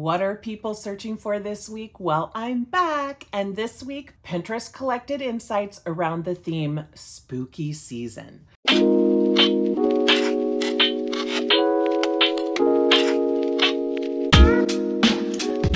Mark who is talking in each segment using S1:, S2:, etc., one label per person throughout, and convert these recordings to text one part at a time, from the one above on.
S1: What are people searching for this week? Well, I'm back. And this week, Pinterest collected insights around the theme spooky season.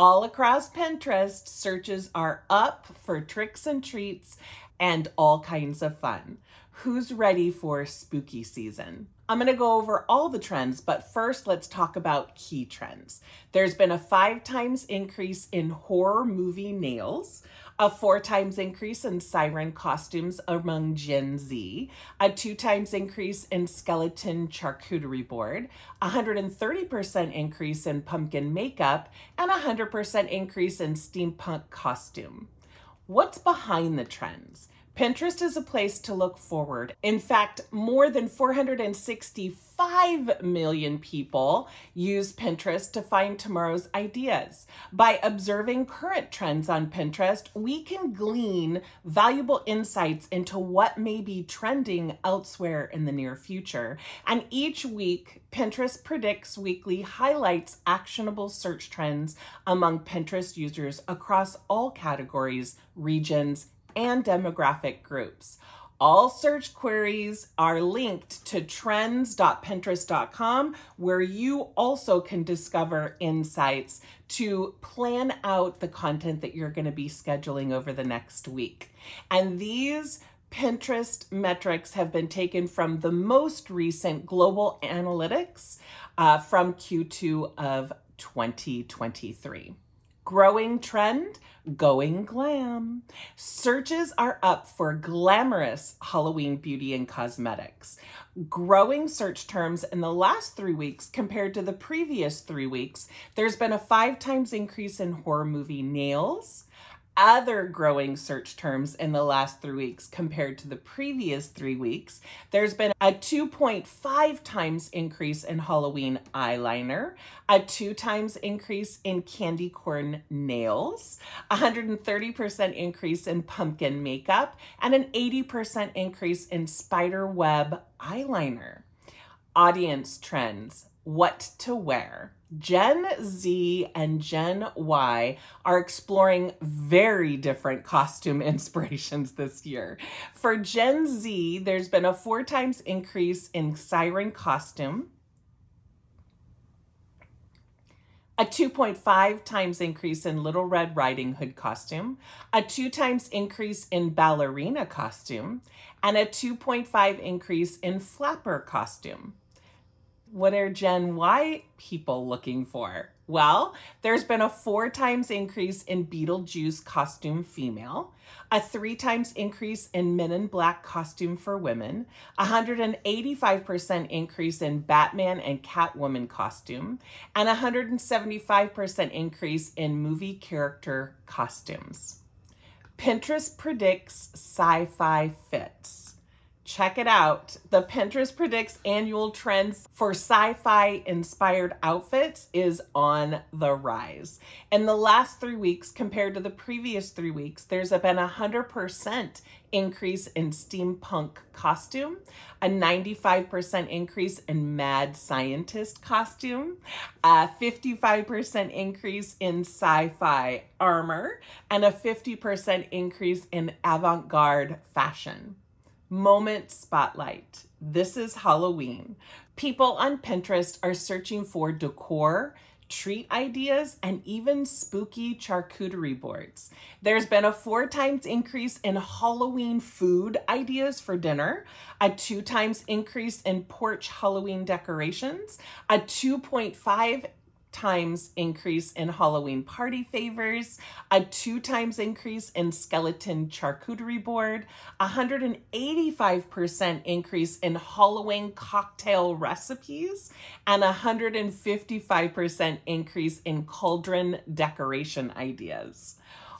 S1: All across Pinterest, searches are up for tricks and treats and all kinds of fun. Who's ready for spooky season? I'm going to go over all the trends, but first let's talk about key trends. There's been a five times increase in horror movie nails, a four times increase in siren costumes among Gen Z, a two times increase in skeleton charcuterie board, a 130% increase in pumpkin makeup, and a 100% increase in steampunk costume. What's behind the trends? Pinterest is a place to look forward. In fact, more than 465 million people use Pinterest to find tomorrow's ideas. By observing current trends on Pinterest, we can glean valuable insights into what may be trending elsewhere in the near future. And each week, Pinterest Predicts Weekly highlights actionable search trends among Pinterest users across all categories, regions, and demographic groups. All search queries are linked to trends.pinterest.com, where you also can discover insights to plan out the content that you're going to be scheduling over the next week. And these Pinterest metrics have been taken from the most recent global analytics uh, from Q2 of 2023. Growing trend going glam. Searches are up for glamorous Halloween beauty and cosmetics. Growing search terms in the last three weeks compared to the previous three weeks, there's been a five times increase in horror movie nails, other growing search terms in the last three weeks compared to the previous three weeks. There's been a 2.5 times increase in Halloween eyeliner, a two times increase in candy corn nails, 130% increase in pumpkin makeup, and an 80% increase in spider web eyeliner. Audience trends, what to wear. Gen Z and Gen Y are exploring very different costume inspirations this year. For Gen Z, there's been a four times increase in siren costume, a 2.5 times increase in Little Red Riding Hood costume, a two times increase in ballerina costume, and a 2.5 increase in flapper costume. What are Gen Y people looking for? Well, there's been a four times increase in Beetlejuice costume female, a three times increase in Men in Black costume for women, 185% increase in Batman and Catwoman costume, and 175% increase in movie character costumes. Pinterest predicts sci-fi fits. Check it out. The Pinterest predicts annual trends for sci-fi inspired outfits is on the rise. In the last three weeks compared to the previous three weeks, there's been a 100% increase in steampunk costume, a 95% increase in mad scientist costume, a 55% increase in sci-fi armor, and a 50% increase in avant-garde fashion. Moment Spotlight. This is Halloween. People on Pinterest are searching for decor, treat ideas, and even spooky charcuterie boards. There's been a four times increase in Halloween food ideas for dinner, a two times increase in porch Halloween decorations, a 2.5 times increase in Halloween party favors, a two times increase in skeleton charcuterie board, 185% increase in Halloween cocktail recipes, and 155% increase in cauldron decoration ideas.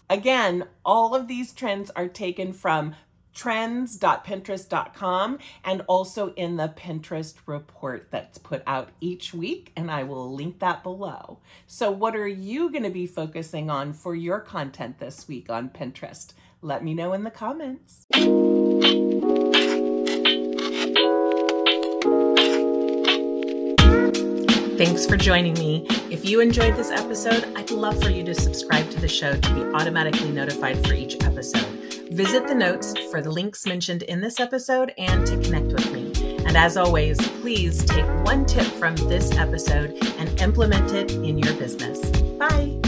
S1: Again, all of these trends are taken from trends.pinterest.com and also in the Pinterest report that's put out each week, and I will link that below. So, what are you going to be focusing on for your content this week on Pinterest? Let me know in the comments. Thanks for joining me. If you enjoyed this episode, I'd love for you to subscribe to the show to be automatically notified for each episode. Visit the notes for the links mentioned in this episode and to connect with me. And as always, please take one tip from this episode and implement it in your business. Bye.